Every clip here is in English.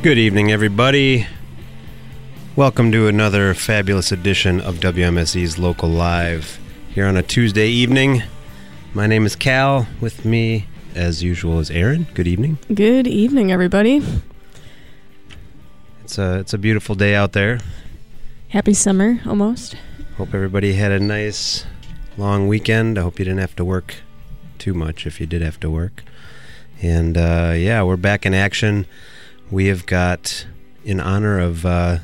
Good evening, everybody. Welcome to another fabulous edition of WMSE's Local Live here on a Tuesday evening. My name is Cal. With me, as usual, is Aaron. Good evening. Good evening, everybody. It's a it's a beautiful day out there. Happy summer, almost. Hope everybody had a nice long weekend. I hope you didn't have to work too much if you did have to work. And uh, yeah, we're back in action. We have got, in honor of uh,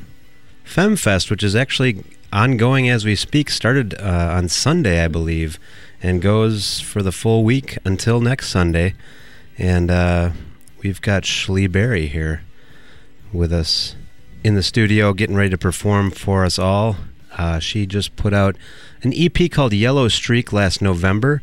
FemFest, which is actually ongoing as we speak, started uh, on Sunday, I believe, and goes for the full week until next Sunday. And uh, we've got Shlee Berry here with us in the studio, getting ready to perform for us all. Uh, she just put out an EP called Yellow Streak last November.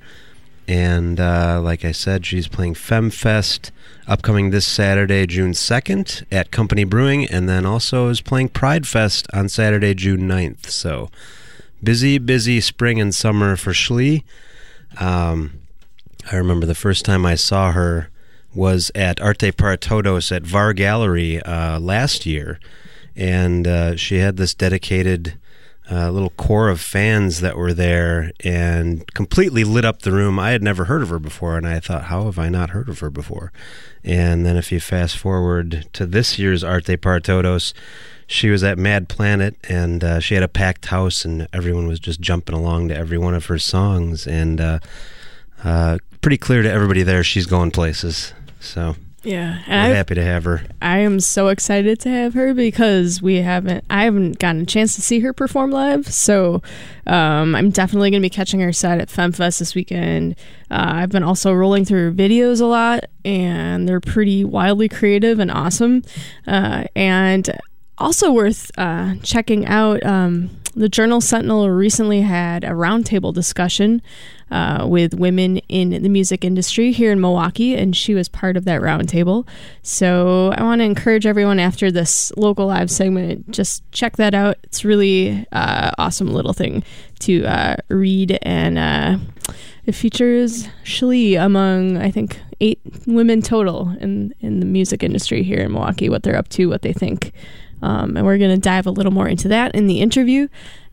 And uh, like I said, she's playing FemFest upcoming this Saturday, June 2nd at Company Brewing, and then also is playing Pride Fest on Saturday, June 9th. So busy, busy spring and summer for Shlee. Um, I remember the first time I saw her was at Arte para Todos at VAR Gallery uh, last year, and uh, she had this dedicated uh, little core of fans that were there and completely lit up the room. I had never heard of her before, and I thought, how have I not heard of her before? And then if you fast forward to this year's Arte para Todos, she was at Mad Planet, and uh, she had a packed house, and everyone was just jumping along to every one of her songs, and uh, uh, pretty clear to everybody there she's going places. So Yeah, and I, happy to have her. I am so excited to have her because we haven't, I haven't gotten a chance to see her perform live. So um, I'm definitely going to be catching her set at FemFest this weekend. Uh, I've been also rolling through her videos a lot, and they're pretty wildly creative and awesome. Uh, and also worth uh, checking out. Um, the Journal Sentinel recently had a roundtable discussion uh, with women in the music industry here in Milwaukee, and she was part of that roundtable. So I want to encourage everyone after this local live segment, just check that out. It's really uh, awesome little thing to uh, read, and uh, it features Shlee among I think eight women total in in the music industry here in Milwaukee. What they're up to, what they think. Um, and we're going to dive a little more into that in the interview.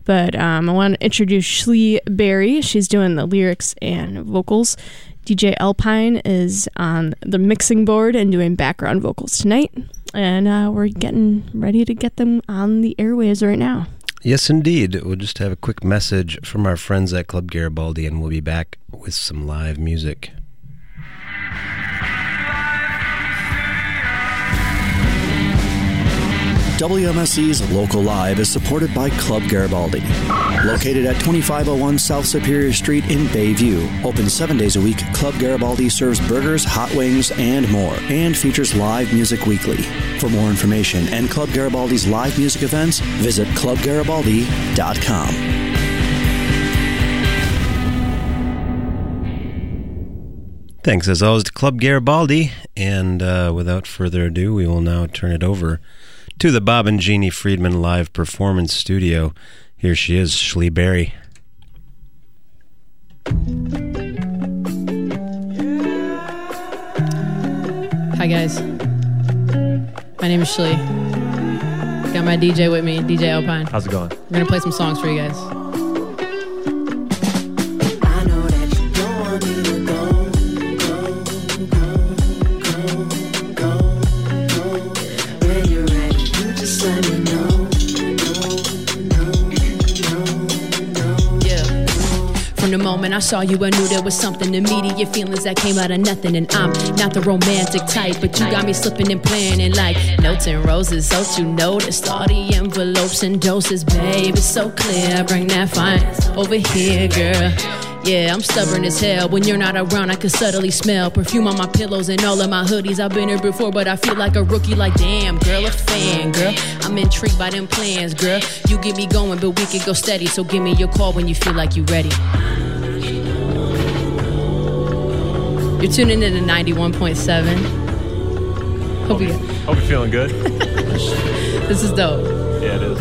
But um, I want to introduce Shlee Berry. She's doing the lyrics and vocals. DJ Alpine is on the mixing board and doing background vocals tonight. And uh, we're getting ready to get them on the airwaves right now. Yes, indeed. We'll just have a quick message from our friends at Club Garibaldi, and we'll be back with some live music. WMSE's Local Live is supported by Club Garibaldi. Located at 2501 South Superior Street in Bayview. Open seven days a week, Club Garibaldi serves burgers, hot wings, and more, and features live music weekly. For more information and Club Garibaldi's live music events, visit clubgaribaldi.com. Thanks, as always, to Club Garibaldi. And uh, without further ado, we will now turn it over to the Bob and Jeannie Friedman live performance studio. Here she is, Shlee Berry. Hi guys. My name is Shlee. Got my DJ with me, DJ Alpine. How's it going? We're gonna play some songs for you guys. I saw you, I knew there was something immediate feelings that came out of nothing. And I'm not the romantic type, but you got me slipping and planning like notes and roses. Don't you notice all the envelopes and doses, babe? It's so clear. Bring that fine over here, girl. Yeah, I'm stubborn as hell. When you're not around, I can subtly smell perfume on my pillows and all of my hoodies. I've been here before, but I feel like a rookie. Like, damn, girl, a fan, girl. I'm intrigued by them plans, girl. You get me going, but we can go steady. So give me your call when you feel like you're ready. You're tuning in to 91.7. Hope you. Hope you're feeling good. This is dope. yeah, it is.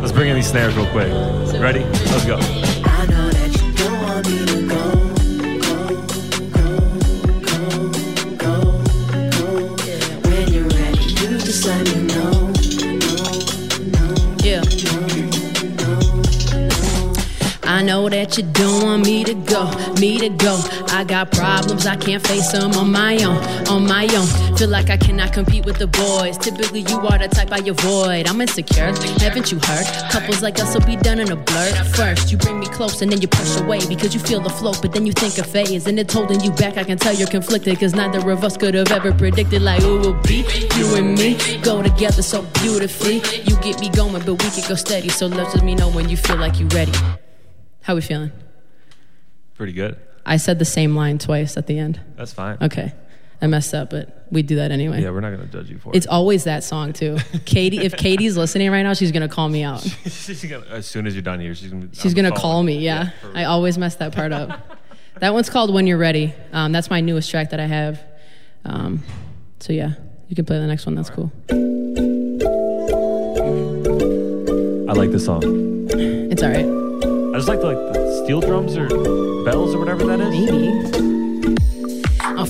Let's bring in these snares real quick. Ready? Let's go. Know that you don't want me to go, me to go. I got problems, I can't face them on my own, on my own. Feel like I cannot compete with the boys. Typically, you are the type I avoid. I'm insecure, haven't you heard? Couples like us will be done in a blur. First, you bring me close and then you push away because you feel the flow, but then you think of phase and it's holding you back. I can tell you're conflicted because neither of us could have ever predicted like who will be you and me go together so beautifully. You get me going, but we could go steady. So let me know when you feel like you're ready. How we feeling? Pretty good. I said the same line twice at the end. That's fine. Okay. I messed up, but we do that anyway. Yeah, we're not gonna judge you for it. It's always that song too. Katie, if Katie's listening right now, she's gonna call me out. She's gonna- as soon as you're done here, she's gonna. She's gonna call me. Yeah, real. I always mess that part up. that one's called "When You're Ready." Um, that's my newest track that I have. Um, so yeah, you can play the next one. That's cool. I like the song. It's all right. I just like the, like the steel drums or bells or whatever that is. Maybe.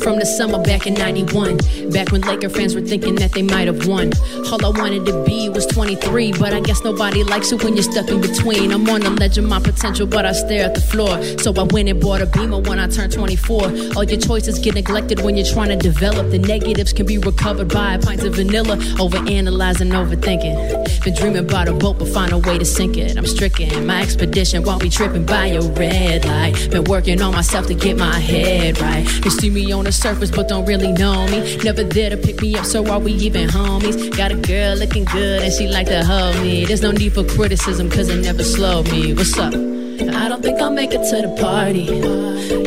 From the summer back in 91. Back when Laker fans were thinking that they might have won. All I wanted to be was 23, but I guess nobody likes it when you're stuck in between. I'm on the ledge of my potential, but I stare at the floor. So I went and bought a beamer when I turned 24. All your choices get neglected when you're trying to develop. The negatives can be recovered by a pints of vanilla. Over analyzing, overthinking. Been dreaming about a boat, but find a way to sink it. I'm stricken. My expedition won't be tripping by your red light. Been working on myself to get my head right. You see me on the surface, but don't really know me. Never there to pick me up, so are we even homies? Got a girl looking good, and she like to hug me. There's no need for criticism, cause it never slowed me. What's up? I don't think I'll make it to the party.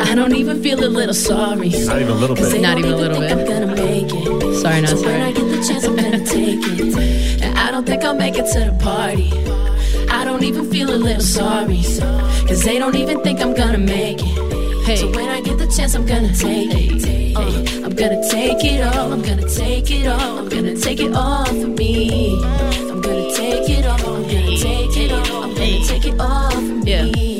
I don't even feel a little sorry. Not even a little bit. Not even a little think bit. I'm gonna make it. Sorry, not So when sorry. I get the chance, I'm gonna take it. And I don't think I'll make it to the party. I don't even feel a little sorry. Cause they don't even think I'm gonna make it. Hey. So when I get the chance, I'm gonna take it. Uh, I'm gonna take it all. I'm gonna take it all. I'm gonna take it all for me. I'm gonna take it all. I'm gonna take it all. I'm gonna take it all for me. Yeah.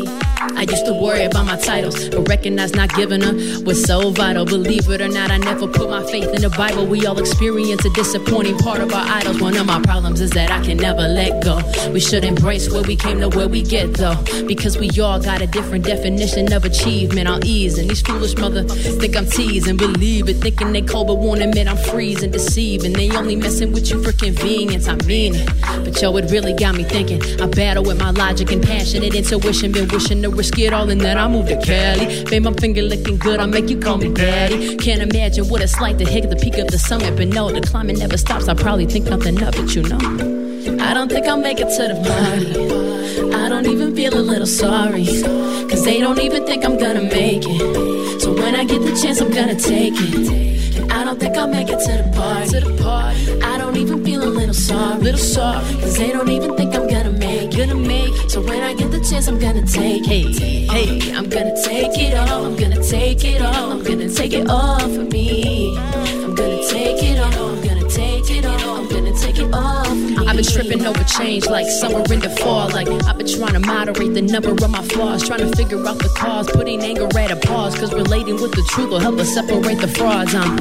I used to worry about my titles, but recognize not giving her was so vital. Believe it or not, I never put my faith in the Bible. We all experience a disappointing part of our idols. One of my problems is that I can never let go. We should embrace where we came to where we get though, because we all got a different definition of achievement. I'll ease, and these foolish mother think I'm teasing. Believe it, thinking they cold, but won't admit I'm freezing, deceiving. They only messing with you for convenience. I mean it, but yo, it really got me thinking. I battle with my logic and passionate intuition. Been wishing to risk it all, and then I moved to Cali. Babe, my finger licking good. I make you call me daddy. Can't imagine what it's like to hit the peak of the summit, but no, the climbing never stops. I probably think nothing of it, you know. I don't think I'll make it to the party. I don't even feel a little sorry. Cause they don't even think I'm gonna make it. So when I get the chance, I'm gonna take it. And I don't think I'll make it to the party. To the party. I don't even feel a little sorry. Little sorry. Cause they don't even think I'm gonna make it. Gonna make. So when I get the chance, I'm gonna take it. Hey, uh, I'm gonna take it all. I'm gonna take it all. I'm gonna take it all for me. I'm gonna take it all. Been tripping over change like summer into fall. Like I've been trying to moderate the number of my flaws, trying to figure out the cause, putting anger at a pause. Cause relating with the truth will help us separate the frauds. I'm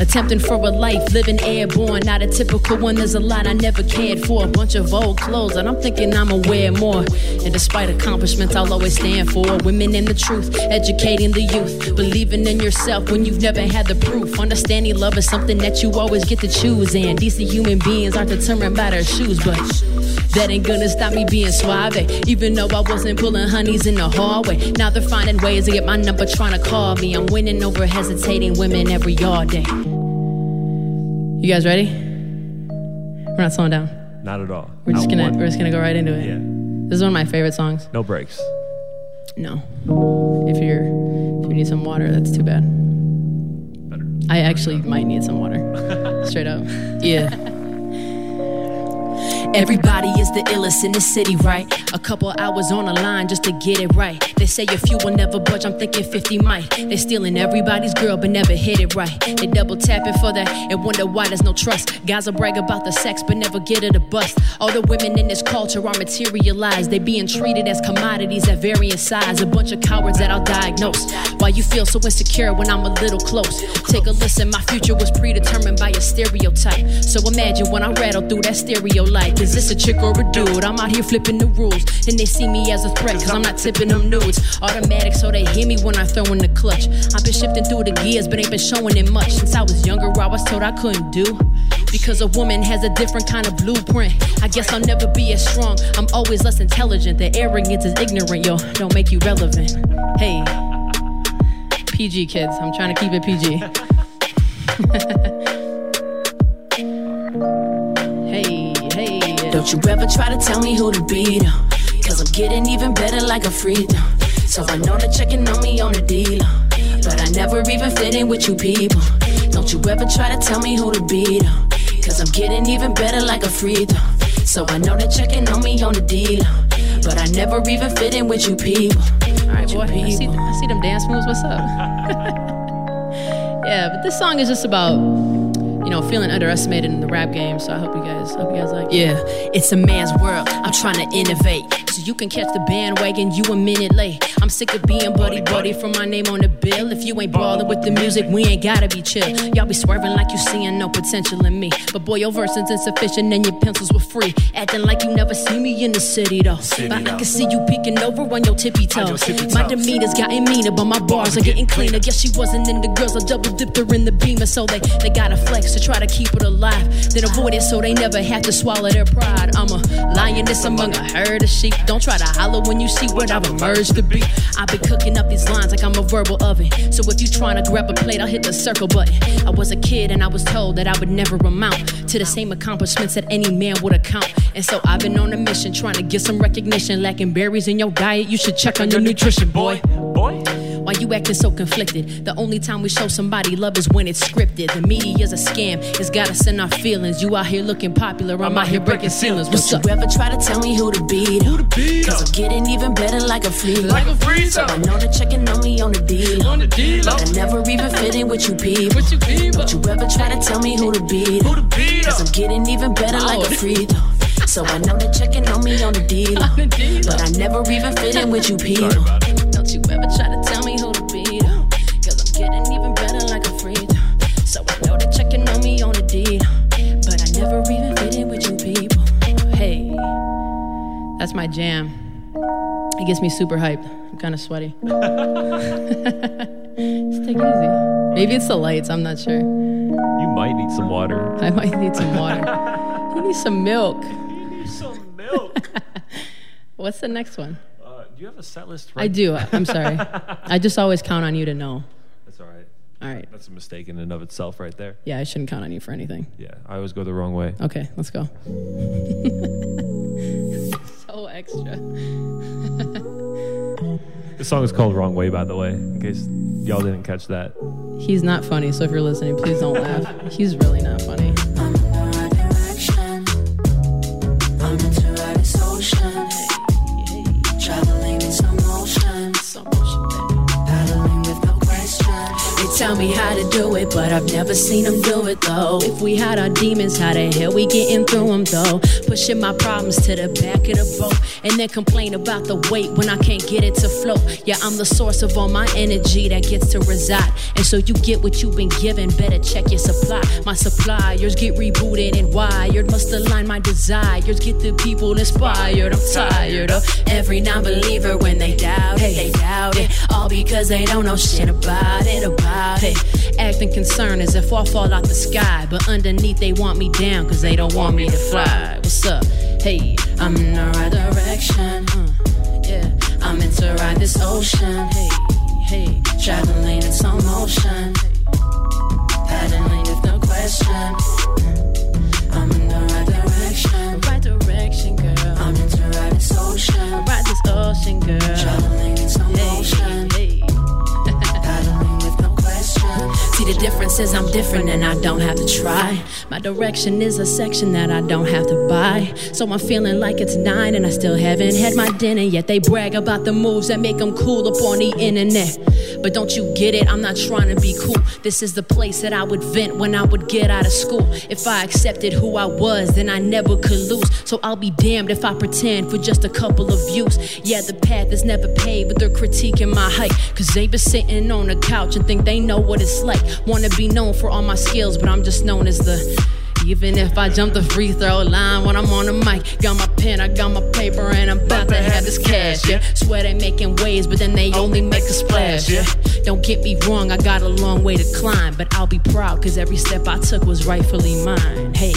attempting for a life, living airborne, not a typical one. There's a lot I never cared for, a bunch of old clothes, and I'm thinking I'ma wear more. And despite accomplishments, I'll always stand for women in the truth, educating the youth, believing in yourself when you've never had the proof. Understanding love is something that you always get to choose, and decent human beings aren't determined by their shoes, but. That ain't gonna stop me being suave. Even though I wasn't pulling honeys in the hallway. Now they're finding ways to get my number trying to call me. I'm winning over hesitating women every all day. You guys ready? We're not slowing down. Not at all. We're just Not gonna one. we're just gonna go right into it. Yeah. This is one of my favorite songs. No breaks. No. If you're if you need some water, that's too bad. Better. I actually might need some water. Straight up. Yeah. Everybody is the illest in the city, right? A couple hours on the line just to get it right. They say a few will never budge, I'm thinking 50 might. They stealing everybody's girl, but never hit it right. They double tapping for that and wonder why there's no trust. Guys will brag about the sex, but never get it a bust. All the women in this culture are materialized. They being treated as commodities at varying size. A bunch of cowards that I'll diagnose. Why you feel so insecure when I'm a little close? Take a listen, my future was predetermined by a stereotype. So imagine when I rattle through that stereo light. Is this a chick or a dude? I'm out here flipping the rules. and they see me as a threat, cause I'm not tipping them nudes. Automatic, so they hear me when I throw in the clutch. I've been shifting through the gears, but ain't been showing it much. Since I was younger, I was told I couldn't do. Because a woman has a different kind of blueprint. I guess I'll never be as strong. I'm always less intelligent. The arrogance is ignorant, yo. Don't make you relevant. Hey, PG kids. I'm trying to keep it PG. Don't you ever try to tell me who to be, though. Cause I'm getting even better like a free throw. So I know they're checking on me on the deal. But I never even fit in with you people. Don't you ever try to tell me who to be, though. Cause I'm getting even better like a free throw. So I know they're checking on me on the deal. But I never even fit in with you people. All right, boy. I see, I see them dance moves. What's up? yeah, but this song is just about you know, feeling underestimated in the rap game. So I hope you guys, hope you guys like. It. Yeah, it's a man's world. I'm trying to innovate, so you can catch the bandwagon. You a minute late. I'm sick of being buddy buddy from my name on the bill. If you ain't ballin' with the music, we ain't gotta be chill. Y'all be swerving like you seeing no potential in me. But boy, your verse is insufficient and your pencils were free. Acting like you never see me in the city though. City, but I can see you peeking over on your tippy toes. Tippy my demeanor's gotten meaner, but my bars are getting cleaner. Guess she wasn't in the girls. I double dipped her in the beamer, so they they gotta flex to try to keep it alive. Then avoid it so they never have to swallow their pride. I'm a lioness among a herd of sheep. Don't try to holler when you see what I've emerged to be. I've been cooking up these lines like I'm a verbal oven. So if you trying to grab a plate, I'll hit the circle button. I was a kid and I was told that I would never amount to the same accomplishments that any man would account. And so I've been on a mission trying to get some recognition. Lacking berries in your diet, you should check on your nutrition, boy. Boy. You acting so conflicted? The only time we show somebody love is when it's scripted. The media's a scam, it's got us in our feelings. You out here looking popular, I'm out here breaking ceilings. What's Don't up? you ever try to tell me who to beat? Who to beat? Cause I'm getting even better like a free. Like a free So I know they're checking on me on the deal. On the deal. But I never even fit in with you people. With you people. Don't you ever try to tell me who to beat? Who to beat Cause I'm getting even better like a oh. free throw. So I know they're checking on me on the deal. On the deal. But I never even fit in with you people. Don't you ever try to that's my jam. It gets me super hyped. I'm kind of sweaty. Just take it easy. Maybe it's the lights, I'm not sure. You might need some water. I might need some water. you need some milk. Some milk. What's the next one? uh, do you have a set list? I do. I'm sorry. I just always count on you to know. That's all right. All right. That's a mistake in and of itself, right there. Yeah, I shouldn't count on you for anything. Yeah, I always go the wrong way. Okay, let's go. So extra. This song is called "Wrong Way," by the way, in case y'all didn't catch that. He's not funny, so if you're listening, please don't laugh. He's really not funny. Tell me how to do it, but I've never seen them do it though. If we had our demons, how the hell we getting through them though? Pushing my problems to the back of the boat, and then complain about the weight when I can't get it to float. Yeah, I'm the source of all my energy that gets to reside, and so you get what you've been given. Better check your supply. My suppliers get rebooted and wired. Must align my desires. Get the people inspired. I'm tired of every non-believer when they doubt it. They doubt it all because they don't know shit about it. About it. Acting concerned as if I fall out the sky, but underneath they want me down because they don't want me to fly. What's up? Hey, I'm in the right direction. uh, yeah. I'm meant to ride this ocean. Hey, hey. Traveling in slow motion. Paddling with no question. I'm in the right direction. Right direction, girl. I'm meant to ride this ocean. Ride this ocean, girl. Traveling in slow motion. Hey. See the difference is I'm different and I don't have to try. My direction is a section that I don't have to buy. So I'm feeling like it's nine and I still haven't had my dinner yet. They brag about the moves that make them cool up on the internet. But don't you get it? I'm not trying to be cool. This is the place that I would vent when I would get out of school. If I accepted who I was, then I never could lose. So I'll be damned if I pretend for just a couple of views. Yeah, the path is never paved, but they're critiquing my height. Cause they been sitting on a couch and think they know what it's like. Wanna be known for all my skills, but I'm just known as the even if I jump the free throw line when I'm on the mic, got my pen, I got my paper, and I'm about to have this cash. Yeah, swear they making waves, but then they only make a splash. Yeah, don't get me wrong, I got a long way to climb, but I'll be proud cause every step I took was rightfully mine. Hey,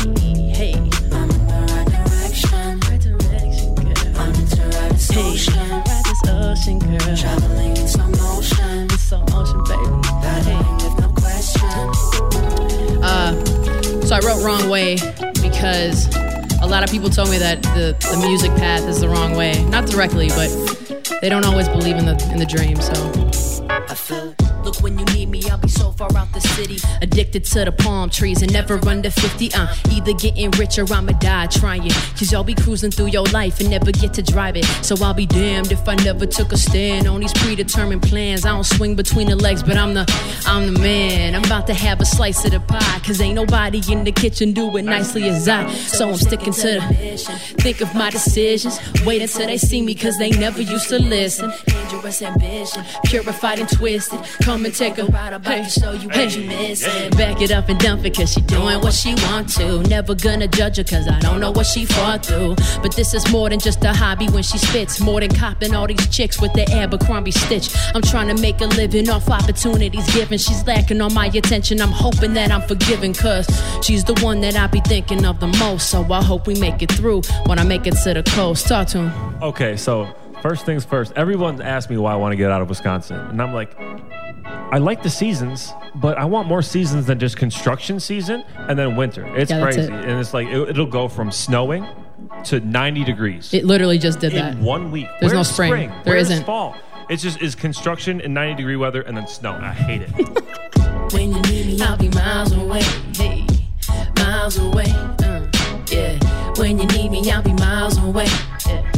hey. I'm in the right direction. Right direction, girl. I'm into right ocean. ride this ocean, girl. Traveling in slow motion. It's so motion, baby. So I wrote wrong way because a lot of people told me that the, the music path is the wrong way. Not directly, but they don't always believe in the in the dream. So When you need me, I'll be so far out the city. Addicted to the palm trees and never under 50. Uh, either getting rich or I'ma die trying. Cause y'all be cruising through your life and never get to drive it. So I'll be damned if I never took a stand on these predetermined plans. I don't swing between the legs, but I'm the I'm the man. I'm about to have a slice of the pie. Cause ain't nobody in the kitchen do it nicely as I. So I'm sticking to the mission. think of my decisions. Wait until they see me cause they never used to listen. Dangerous ambition. Purified and twisted. Come and take a ride about About to show you what you missing. Back it up and dump it cause she doing what she want to. Never gonna judge her cause I don't know what she fought through. But this is more than just a hobby when she spits. More than copping all these chicks with the Abercrombie stitch. I'm trying to make a living off opportunities given. She's lacking on my attention. I'm hoping that I'm forgiven cause she's the one that I be thinking of the most. So I hope we make it through when I make it to the coast. Talk to him. Okay, so first things first. Everyone asked me why I want to get out of Wisconsin, and I'm like, I like the seasons, but I want more seasons than just construction season and then winter. It's Yeah, that's crazy, it. and it's like it, it'll go from snowing to 90 degrees It literally just did that. in one week. There's no Where's spring. spring? There Where's isn't. fall. It's just is construction in 90 degree weather and then snow. I hate it. When you need me, I'll be miles away. Hey. Miles away. Uh. Yeah. When you need me, I'll be miles away. Yeah.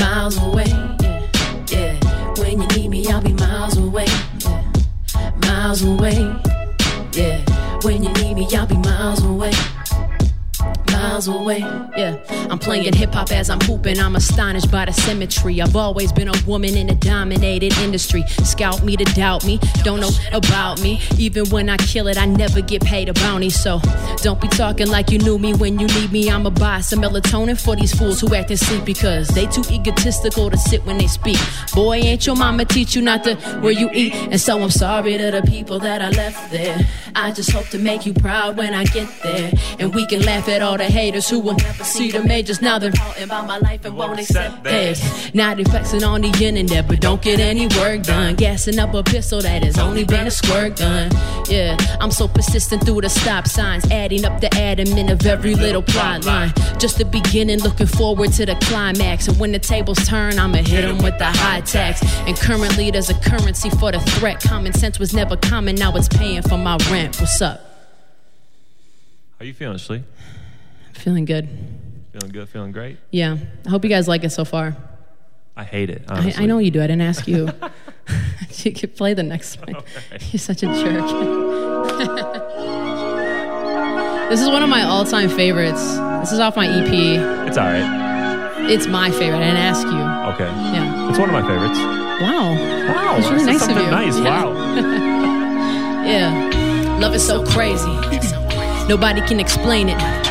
Miles away. Yeah. Yeah. When you need me, I'll be miles away. Miles away. Yeah. When you need me, I'll be miles away. Miles away. Yeah, I'm playing hip hop as I'm pooping. I'm astonished by the symmetry. I've always been a woman in a dominated industry. Scout me to doubt me, don't know about me. Even when I kill it, I never get paid a bounty. So don't be talking like you knew me when you need me. I'ma buy some melatonin for these fools who acting sleep because they too egotistical to sit when they speak. Boy, ain't your mama teach you not to where you eat? And so I'm sorry to the people that I left there. I just hope to make you proud when I get there. And we can laugh at all the haters who will never see the majors. Now they're talking about my life and won't accept theirs. Now they're flexing on the internet, but don't get any work done. Gassing up a pistol that has only been a squirt gun. Yeah, I'm so persistent through the stop signs, adding up the adamant of every little plot line. Just the beginning, looking forward to the climax. And when the tables turn, I'ma hit them with the high tax. And currently, there's a currency for the threat. Common sense was never common, now it's paying for my rent. What's up? How you feeling, Shlee? Feeling good. Feeling good? Feeling great? Yeah, I hope you guys like it so far. I hate it. I, I know you do. I didn't ask you. you could play the next one. You're such a jerk. this is one of my all-time favorites. This is off my EP. It's all right. It's my favorite. I didn't ask you. Okay. Yeah. It's one of my favorites. Wow. Wow, It's really nice of you. Nice. Yeah. Wow. Yeah. Love is so crazy. Nobody can explain it.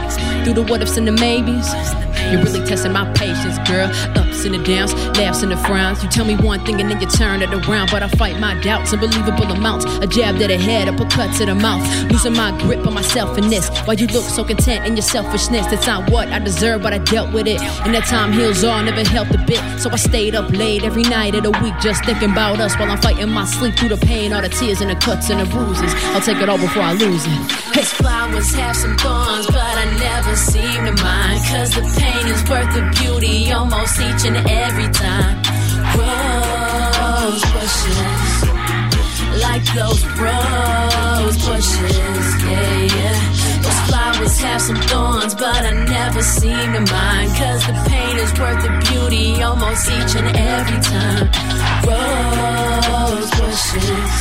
Through the what ifs and the maybes. You're really testing my patience, girl. Ups and the downs, laughs and the frowns. You tell me one thing and then you turn it around. But I fight my doubts, unbelievable amounts. A jab to the head, uppercut to the mouth. Losing my grip on myself in this. Why you look so content in your selfishness? That's not what I deserve, but I dealt with it. And that time heals all, never helped a bit. So I stayed up late every night of the week just thinking about us while I'm fighting my sleep through the pain, all the tears and the cuts and the bruises. I'll take it all before I lose it. Cause flowers have some thorns, but I never seem to mind. Cause the pain is worth the beauty almost each and every time. Rose bushes, like those rose bushes, yeah, yeah. Those flowers have some thorns, but I never seem to mind. Cause the pain is worth the beauty almost each and every time. Rose bushes,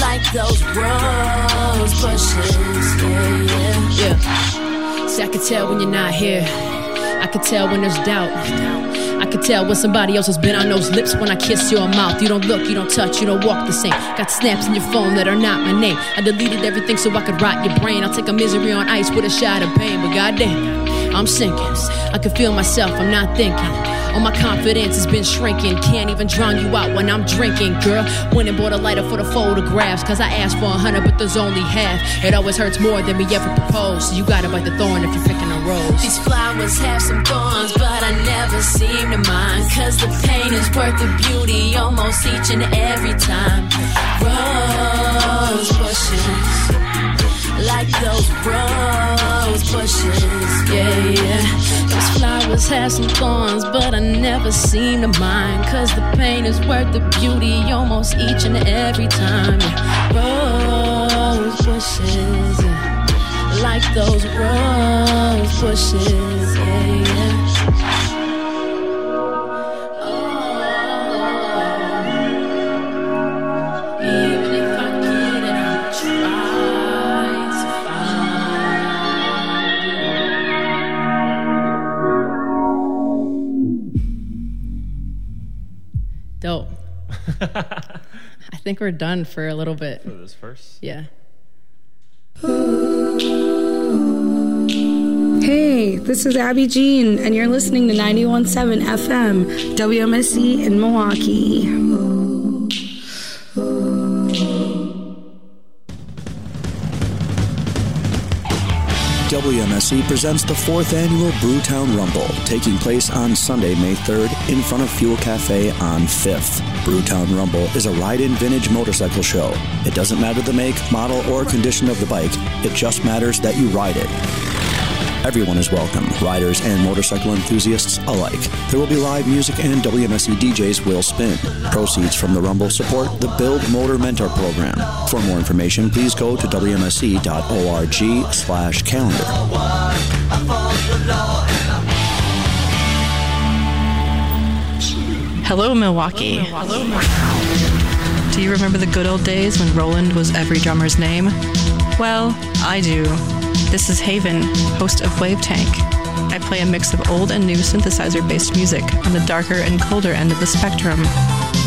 like those rose bushes, yeah, yeah. Yeah. See, I can tell when you're not here. I can tell when there's doubt. I can tell when somebody else has been on those lips when I kiss your mouth. You don't look, you don't touch, you don't walk the same. Got snaps in your phone that are not my name. I deleted everything so I could rot your brain. I'll take a misery on ice with a shot of pain, but goddamn, I'm sinking. I can feel myself, I'm not thinking. All my confidence has been shrinking. Can't even drown you out when I'm drinking, girl. Went and bought a lighter for the photographs. Cause I asked for a hundred, but there's only half. It always hurts more than we ever proposed. So you gotta bite the thorn if you're picking a rose. These flowers have some thorns, but I never seem to mind. Cause the pain is worth the beauty almost each and every time. Rose bushes, like those rose bushes, yeah, yeah. Those flowers have some thorns, but I never seem to mind. Cause the pain is worth the beauty almost each and every time. Rose bushes, yeah like those rose bushes. Yeah, yeah. I think we're done for a little bit. For this first. Yeah. Hey, this is Abby Jean, and you're listening to 91.7 FM, WMSE in Milwaukee. WMSE presents the fourth annual Brewtown Rumble, taking place on Sunday, May 3rd, in front of Fuel Cafe on 5th. Brewtown Rumble is a ride in vintage motorcycle show. It doesn't matter the make, model, or condition of the bike, it just matters that you ride it. Everyone is welcome, riders and motorcycle enthusiasts alike. There will be live music and WMSE DJs will spin. Proceeds from the Rumble support the Build Moto Mentor Program. For more information, please go to WMSE.org slash calendar. Hello, Milwaukee. Do you remember the good old days when Roland was every drummer's name? Well, I do. This is Haven, host of Wave Tank. I play a mix of old and new synthesizer based music on the darker and colder end of the spectrum.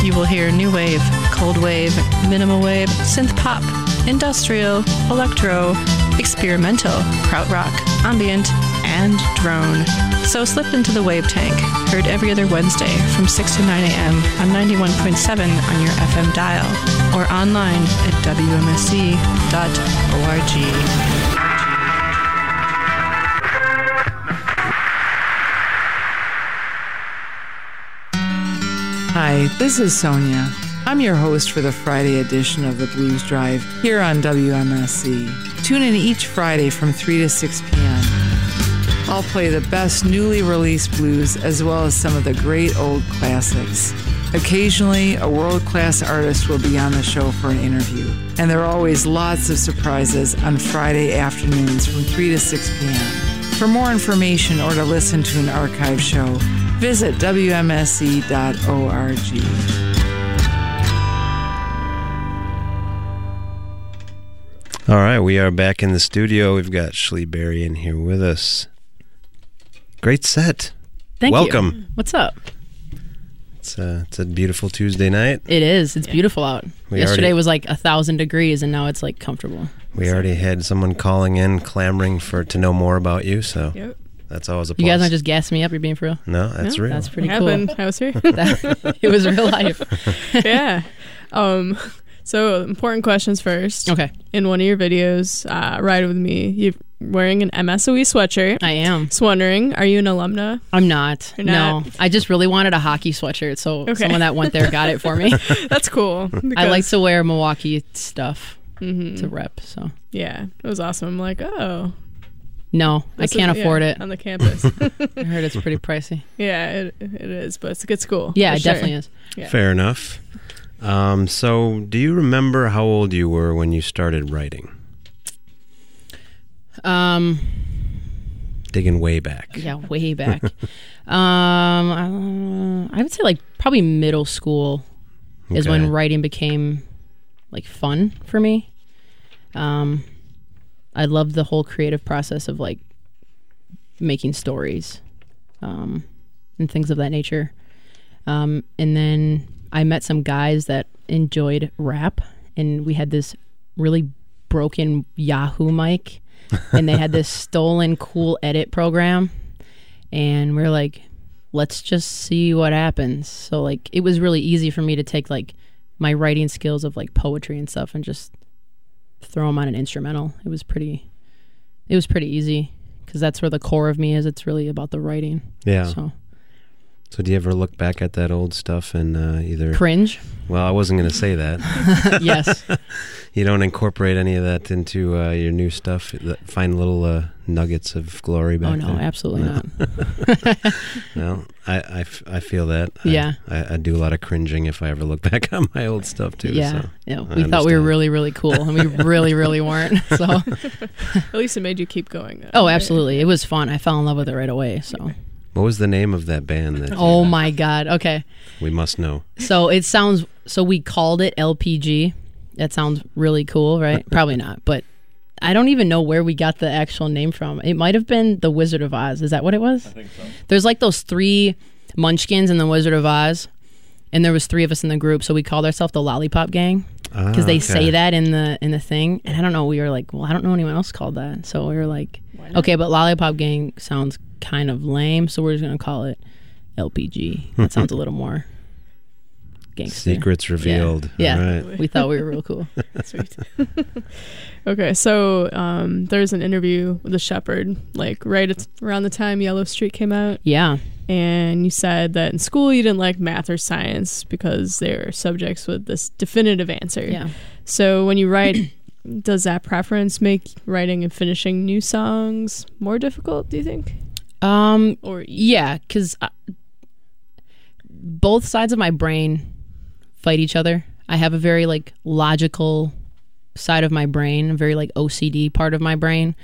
You will hear new wave, cold wave, minimal wave, synth pop, industrial, electro, experimental, krautrock, ambient, and drone. So slip into the Wave Tank, heard every other Wednesday from 6 to 9 a.m. on 91.7 on your FM dial or online at wmse.org. Hi, this is Sonia. I'm your host for the Friday edition of the Blues Drive here on WMSE. Tune in each Friday from 3 to 6 p.m. I'll play the best newly released blues as well as some of the great old classics. Occasionally, a world class artist will be on the show for an interview, and there are always lots of surprises on Friday afternoons from 3 to 6 p.m. For more information or to listen to an archive show, visit WMSE.org. All right, we are back in the studio. We've got Shlee Berry in here with us. Great set. Thank Welcome. you. Welcome. What's up? It's a, it's a beautiful Tuesday night. It is. It's beautiful out. We Yesterday already- was like a thousand degrees, and now it's like comfortable. We already had someone calling in, clamoring for to know more about you. So Yep. That's always a You guys aren't just gassing me up. You're being for real. no, that's No, real. That's pretty It cool. happened. I was here. That- it was real life. yeah. Um, so important questions first. Okay, In one of your videos, uh, Ride With Me, you're wearing an MSOE sweatshirt. I am. Just wondering, are you an alumna? I'm not. You're not? No, I just really wanted a hockey sweatshirt, so Okay. someone that went there got it for me. That's cool. I like to wear Milwaukee stuff Mhm. to rep. So Yeah, it was awesome. I'm like, oh, no, I can't is- afford yeah, it. on the campus. I heard it's pretty pricey. yeah, it, it is, but it's a good school. Yeah, it sure. definitely is. Yeah. Fair enough. Um, so, do you remember how old you were when you started writing? Um, Digging way back. yeah, way back. um, uh, I would say like probably middle school is Okay. when writing became like fun for me. Um, I loved the whole creative process of like making stories, um, and things of that nature. Um, and then I met some guys that enjoyed rap, and we had this really broken Yahoo mic, and they had this stolen cool edit program, and we are like, let's just see what happens. So like, it was really easy for me to take like my writing skills of like poetry and stuff and just throw them on an instrumental. It was pretty, it was pretty easy because that's where the core of me is. It's really about the writing. Yeah. So So do you ever look back at that old stuff and uh, either? cringe. Well, I wasn't going to say that. yes. you don't incorporate any of that into uh, your new stuff. Th- Find little uh, nuggets of glory back Oh no, there. absolutely No. not. No, I, I f- I feel that. I- Yeah. I, I do a lot of cringing if I ever look back on my old stuff too. yeah. so yeah. We thought we were really, really cool, and we really, really weren't. So, At least it made you keep going. Though, oh, right? absolutely, it was fun. I fell in love with it right away. So, What was the name of that band that oh my god. Okay. we must know? So it sounds so we called it LPG. That sounds really cool, right? Probably not, but I don't even know where we got the actual name from. It might have been the Wizard of Oz. Is that what it was? I think so. There's like those three munchkins in the Wizard of Oz, and there was three of us in the group, so we called ourselves the Lollipop Gang because Ah, they okay. say that in the in the thing. And I don't know. We were like, well, I don't know anyone else called that, so we were like, okay, but Lollipop Gang sounds kind of lame, so we're just gonna call it LPG. That sounds a little more gangster. Secrets revealed. Yeah. All right. We thought we were real cool. Sweet. okay, so um, there's an interview with the Shepherd, like right at, around the time Yellow Streak came out, Yeah. and you said that in school you didn't like math or science because they're subjects with this definitive answer. Yeah. So when you write, does that preference make writing and finishing new songs more difficult? Do you think? Um. Or Yeah, because both sides of my brain fight each other. I have a very like logical side of my brain, a very like OCD part of my brain,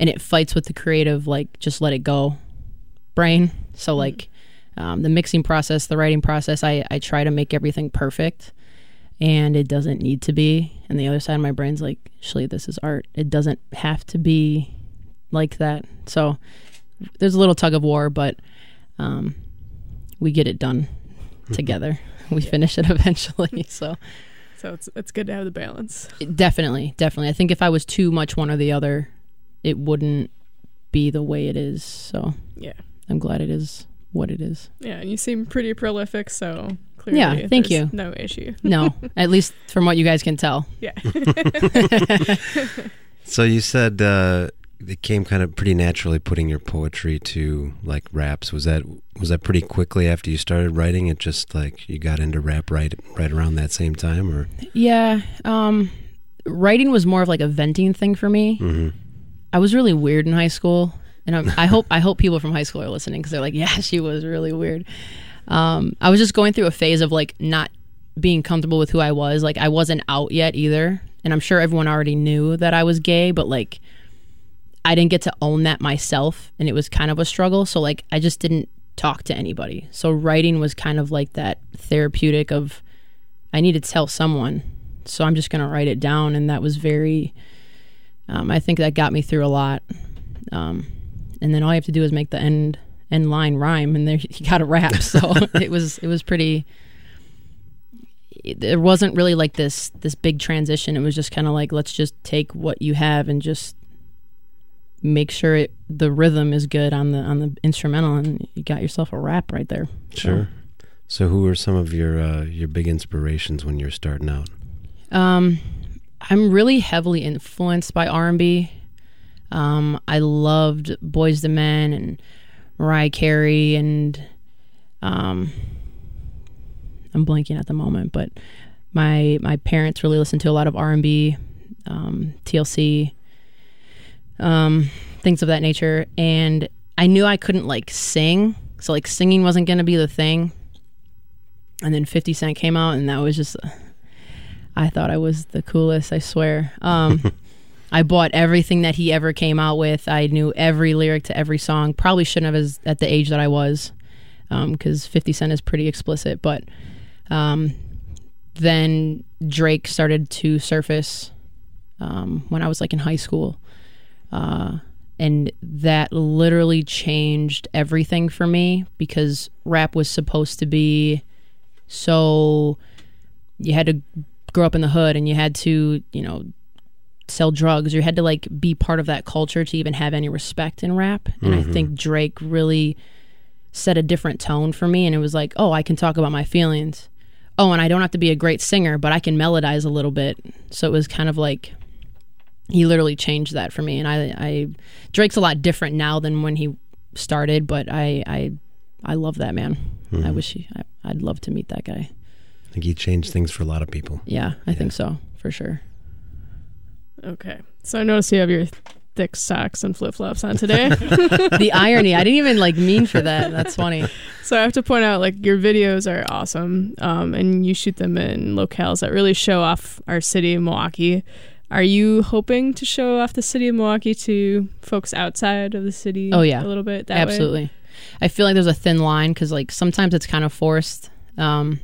and it fights with the creative like just let it go brain. So like um, the mixing process, the writing process, I I try to make everything perfect, and it doesn't need to be. And the other side of my brain's like, actually, this is art. It doesn't have to be like that. So there's a little tug of war, but um, we get it done together. we finish it eventually. So so it's it's good to have the balance. it- definitely, definitely. I think if I was too much one or the other, it wouldn't be the way it is. So Yeah, I'm glad it is what it is. yeah, and you seem pretty prolific, so clearly, Yeah, thank you. No issue. No, at least from what you guys can tell. Yeah. So you said uh, it came kind of pretty naturally putting your poetry to like raps. Was that was that pretty quickly after you started writing? It just like you got into rap right right around that same time, or Yeah. Um, writing was more of like a venting thing for me. I was really weird in high school, and I'm, I hope I hope people from high school are listening because they're like, yeah, she was really weird. Um, I was just going through a phase of like not being comfortable with who I was. Like I wasn't out yet either, and I'm sure everyone already knew that I was gay, but like I didn't get to own that myself, and it was kind of a struggle. So like I just didn't talk to anybody. So writing was kind of like that therapeutic of I need to tell someone, so I'm just going to write it down, and that was very. Um, I think that got me through a lot. Um, and then all you have to do is make the end end line rhyme, and there you got a rap. So it was it was pretty. There wasn't really like this this big transition. It was just kind of like let's just take what you have and just make sure it the rhythm is good on the on the instrumental, and you got yourself a rap right there. So- sure. So who were some of your uh, your big inspirations when you're starting out? Um, I'm really heavily influenced by R&B. Um, I loved Boyz II Men and Mariah Carey and um, I'm blanking at the moment, but my my parents really listened to a lot of R&B, um, TLC, um, things of that nature, and I knew I couldn't like sing, so like singing wasn't going to be the thing. And then 50 Cent came out, and that was just I thought I was the coolest, I swear. Um, I bought everything that he ever came out with. I knew every lyric to every song. Probably shouldn't have as, at the age that I was, because 50 Cent is pretty explicit. But um, then Drake started to surface um, when I was like in high school. Uh, and that literally changed everything for me because rap was supposed to be so you had to grow up in the hood and you had to, you know, sell drugs. You had to like be part of that culture to even have any respect in rap. And I think Drake really set a different tone for me. And it was like, oh, I can talk about my feelings. Oh, and I don't have to be a great singer, but I can melodize a little bit. So it was kind of like he literally changed that for me. And I, I Drake's a lot different now than when he started, but I, I, I love that man. I wish he, I, I'd love to meet that guy. I think he changed things for a lot of people. Yeah, I think so for sure. Okay. So I noticed you have your thick socks and flip flops on today. the irony, I didn't even like mean for that. That's funny. so I have to point out, like, your videos are awesome, um, and you shoot them in locales that really show off our city, Milwaukee. Are you hoping to show off the city of Milwaukee to folks outside of the city? Oh, yeah. a little bit. That way? Absolutely. I feel like there's a thin line because like sometimes it's kind of forced. Um,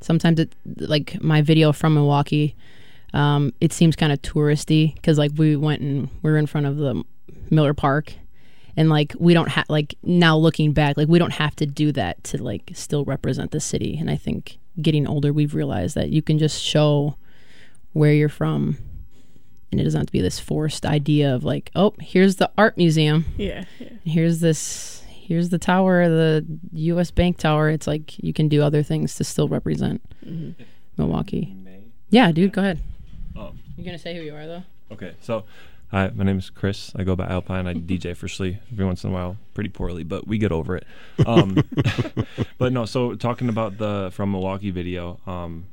sometimes it like my video from Milwaukee. Um, it seems kind of touristy because like we went and we were in front of the Miller Park, and like we don't have like now looking back like we don't have to do that to like still represent the city. And I think getting older we've realized that you can just show where you're from. And it doesn't have to be this forced idea of like, oh, here's the art museum Yeah. yeah. here's this here's the tower the us bank tower it's like you can do other things to still represent milwaukee yeah dude go ahead Um, you're gonna say who you are though Okay, so hi, my name is Chris. I go by Alpine. I DJ for Shlee every once in a while, pretty poorly, but we get over it. Um, but no, so talking about the from Milwaukee video, um,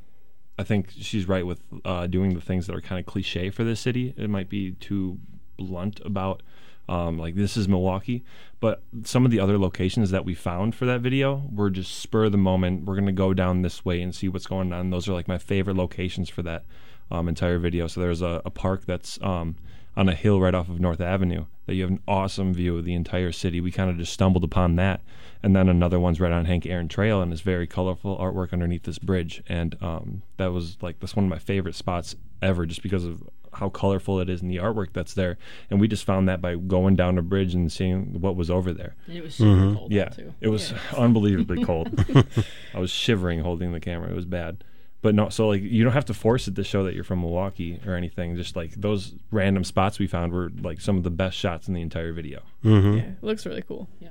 I think she's right with uh, doing the things that are kind of cliche for this city. It might be too blunt about um, like this is Milwaukee, but some of the other locations that we found for that video were just spur of the moment. We're gonna go down this way and see what's going on. Those are like my favorite locations for that um, entire video. So there's a, a park that's um, on a hill right off of North Avenue that you have an awesome view of the entire city. We kind of just stumbled upon that, and then another one's right on Hank Aaron Trail and it's very colorful artwork underneath this bridge. And um, that was like that's one of my favorite spots ever, just because of how colorful it is and the artwork that's there. And we just found that by going down a bridge and seeing what was over there. and it was super cold Yeah, too it was unbelievably cold. I was shivering holding the camera. It was bad. But no, so like you don't have to force it to show that you're from Milwaukee or anything. Just like those random spots we found were like some of the best shots in the entire video. Yeah, it looks really cool. Yeah.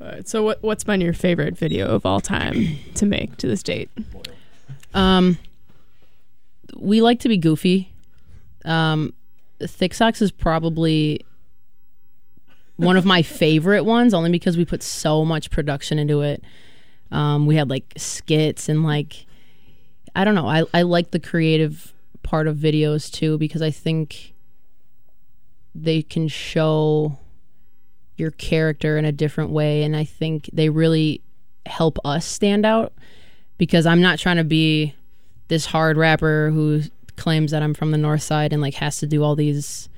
All right, so what what's been your favorite video of all time to make to this date? um we like to be goofy um thick socks is probably one of my favorite ones only because we put so much production into it um we had like skits and like i don't know. I i like the creative part of videos too because i think they can show your character in a different way and i think they really help us stand out because i'm not trying to be this hard rapper who claims that i'm from the north side and like has to do all these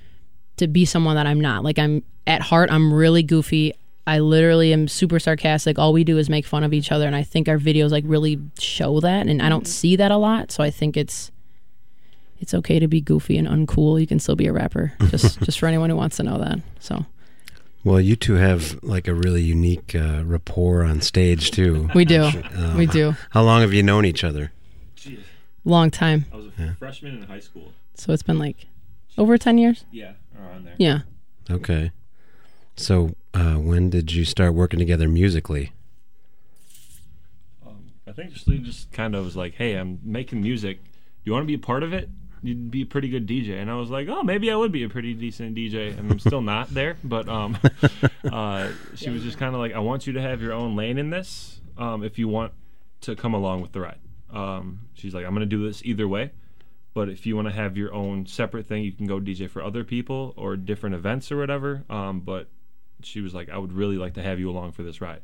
to be someone that i'm not. Like i'm at heart i'm really goofy i literally am super sarcastic all we do is make fun of each other and i think our videos like really show that and i don't see that a lot so i think it's it's okay to be goofy and uncool you can still be a rapper just just for anyone who wants to know that so Well, you two have like a really unique uh, rapport on stage too. we do Um, we do How long have you known each other? Jeez. long time I was a freshman in high school. so it's been like over 10 years Yeah, around there. yeah Okay. So, uh, when did you start working together musically? Um, I think just just kind of was like, "Hey, I'm making music. Do you want to be a part of it? You'd be a pretty good DJ." And I was like, "Oh, maybe I would be a pretty decent DJ." And I'm still not there, but um, uh, she was just kind of like, "I want you to have your own lane in this. Um, if you want to come along with the ride." Um, she's like, "I'm gonna do this either way." But if you want to have your own separate thing, you can go DJ for other people or different events or whatever. Um, but she was like, I would really like to have you along for this ride.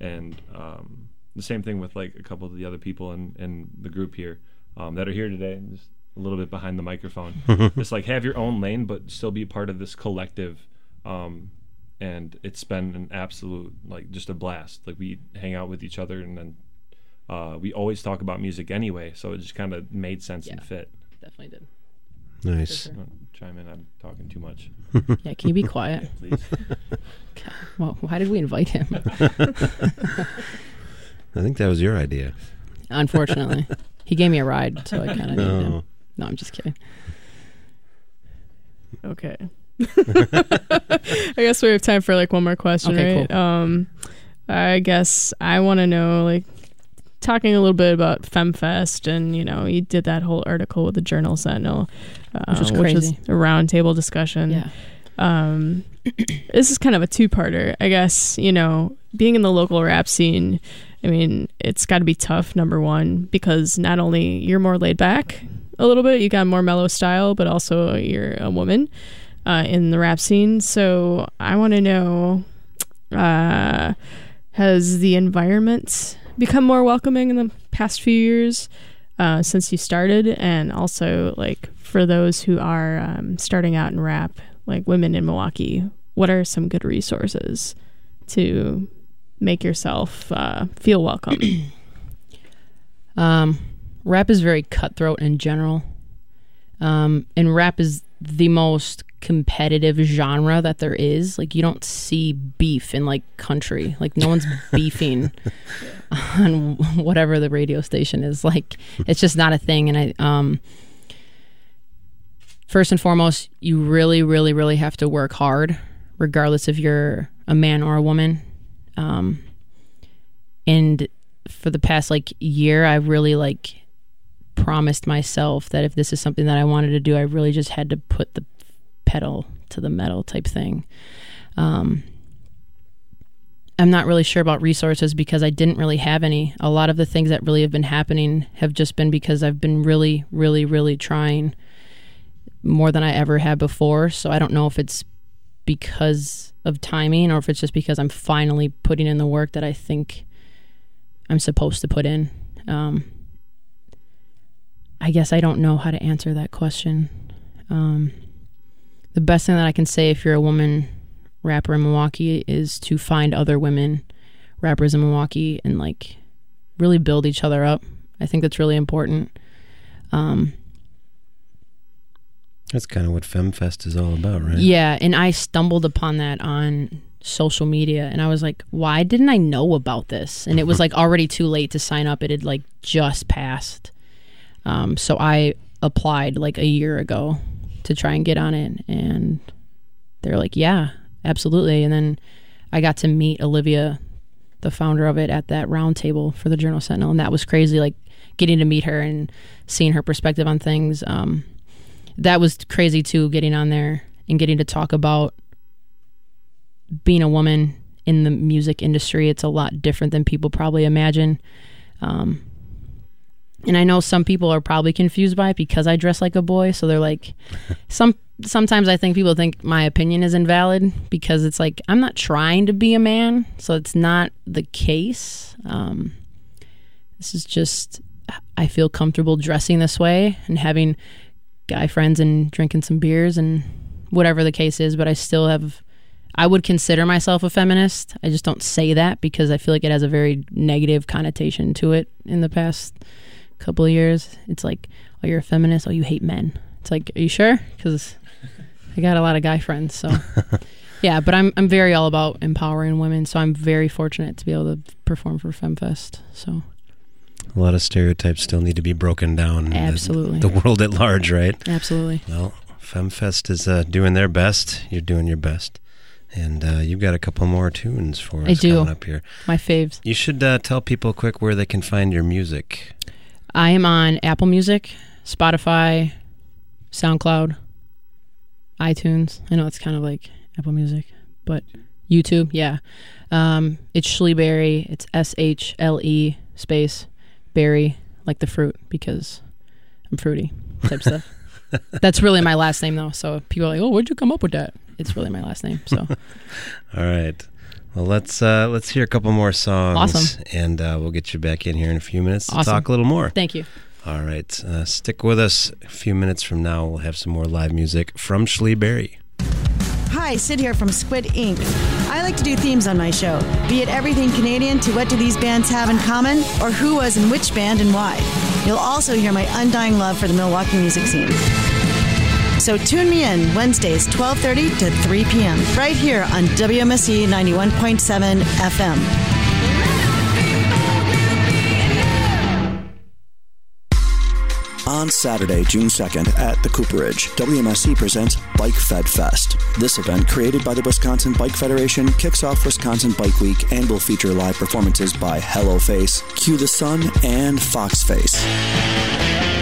And um, the same thing with like a couple of the other people in, in the group here um, that are here today. Just a little bit behind the microphone. it's like have your own lane, but still be part of this collective. Um, and it's been an absolute like just a blast. Like we hang out with each other, and then uh, we always talk about music anyway, so it just kind of made sense and fit. Definitely did. Nice. sure. Chime in. I'm talking too much. Yeah, can you be quiet? Please. God, well, why did we invite him? I think that was your idea. Unfortunately, he gave me a ride, so I kind of needed him. No. No, I'm just kidding. Okay. I guess we have time for like one more question, Okay, right? cool. Um, I guess I want to know, like, talking a little bit about FemFest, and you know, you did that whole article with the Journal Sentinel, uh, Which was crazy. a roundtable discussion. Yeah. Um, this is kind of a two-parter, I guess. You know, being in the local rap scene, I mean, it's got to be tough. Number one, because not only you're more laid back a little bit, you got more mellow style, but also you're a woman uh, in the rap scene. So I want to know: uh, Has the environment become more welcoming in the past few years uh, since you started? And also, like for those who are um, starting out in rap, like women in Milwaukee, what are some good resources to make yourself uh, feel welcome? Um, rap is very cutthroat in general. Um, and rap is the most competitive genre that there is. Like you don't see beef in like country. Like no one's beefing on whatever the radio station is. Like it's just not a thing. And I um first and foremost, you really, really, really have to work hard, regardless if you're a man or a woman. Um and for the past like year I've really like promised myself that if this is something that I wanted to do, I really just had to put the pedal to the metal type thing. Um, I'm not really sure about resources because I didn't really have any. A lot of the things that really have been happening have just been because I've been really, really, really trying more than I ever had before. So I don't know if it's because of timing or if it's just because I'm finally putting in the work that I think I'm supposed to put in. Um, I guess I don't know how to answer that question. Um, the best thing that I can say if you're a woman rapper in Milwaukee is to find other women rappers in Milwaukee and like really build each other up. I think that's really important. Um, That's kind of what FemFest is all about, right? Yeah, and I stumbled upon that on social media and I was like, why didn't I know about this? And it was like already too late to sign up. It had like just passed. Um, so I applied like a year ago to try and get on it and they're like, yeah, absolutely. And then I got to meet Olivia, the founder of it, at that round table for the Journal Sentinel, and that was crazy. Like getting to meet her and seeing her perspective on things. Um, that was crazy too. Getting on there and getting to talk about being a woman in the music industry. It's a lot different than people probably imagine. Um, and I know some people are probably confused by it because I dress like a boy. So they're like, some sometimes I think people think my opinion is invalid because it's like I'm not trying to be a man, so it's not the case. Um, this is just I feel comfortable dressing this way and having guy friends and drinking some beers and whatever the case is. But I still have. I would consider myself a feminist. I just don't say that because I feel like it has a very negative connotation to it in the past couple of years. It's like, oh, you're a feminist. Oh, you hate men. It's like, are you sure? Because I got a lot of guy friends. So, yeah, but I'm I'm very all about empowering women. So I'm very fortunate to be able to perform for FemFest. So A lot of stereotypes still need to be broken down. in the- Absolutely. The, world at large, right? absolutely, Well, FemFest is uh, doing their best. You're doing your best. And uh, you've got a couple more tunes for us I do. coming up here. my faves. You should uh, tell people quick where they can find your music. I am on Apple Music, Spotify, SoundCloud, iTunes. I know it's kind of like Apple Music, but YouTube, yeah. Um, it's Shlee Berry. It's S H L E space berry, like the fruit, because I'm fruity type stuff. That's really my last name though. So people are like, "Oh, where'd you come up with that?" It's really my last name. So All right. Well, let's uh, let's hear a couple more songs. Awesome. And uh, we'll get you back in here in a few minutes to Awesome. talk a little more. thank you. All right, uh, stick with us. A few minutes from now, we'll have some more live music from Shlee Berry. Hi, Sid here from Squid Ink. I like to do themes on my show, be it everything Canadian to what do these bands have in common, or who was in which band and why. You'll also hear my undying love for the Milwaukee music scene. So tune me in Wednesdays 12:30 to 3 p.m. right here on WMSE 91.7 FM. On Saturday, June 2nd at the Cooperage, WMSE presents Bike Fed Fest. This event, created by the Wisconsin Bike Federation, kicks off Wisconsin Bike Week and will feature live performances by Hello Face, Cue the Sun, and Fox Face.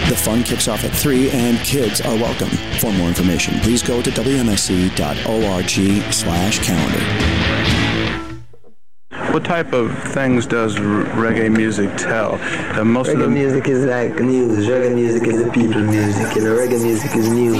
The fun kicks off at 3 and kids are welcome. For more information, please go to wmse.org slash calendar. What type of things does reggae music tell? Uh, most reggae of the music is like news. Reggae music is the people music. You know, reggae music is news.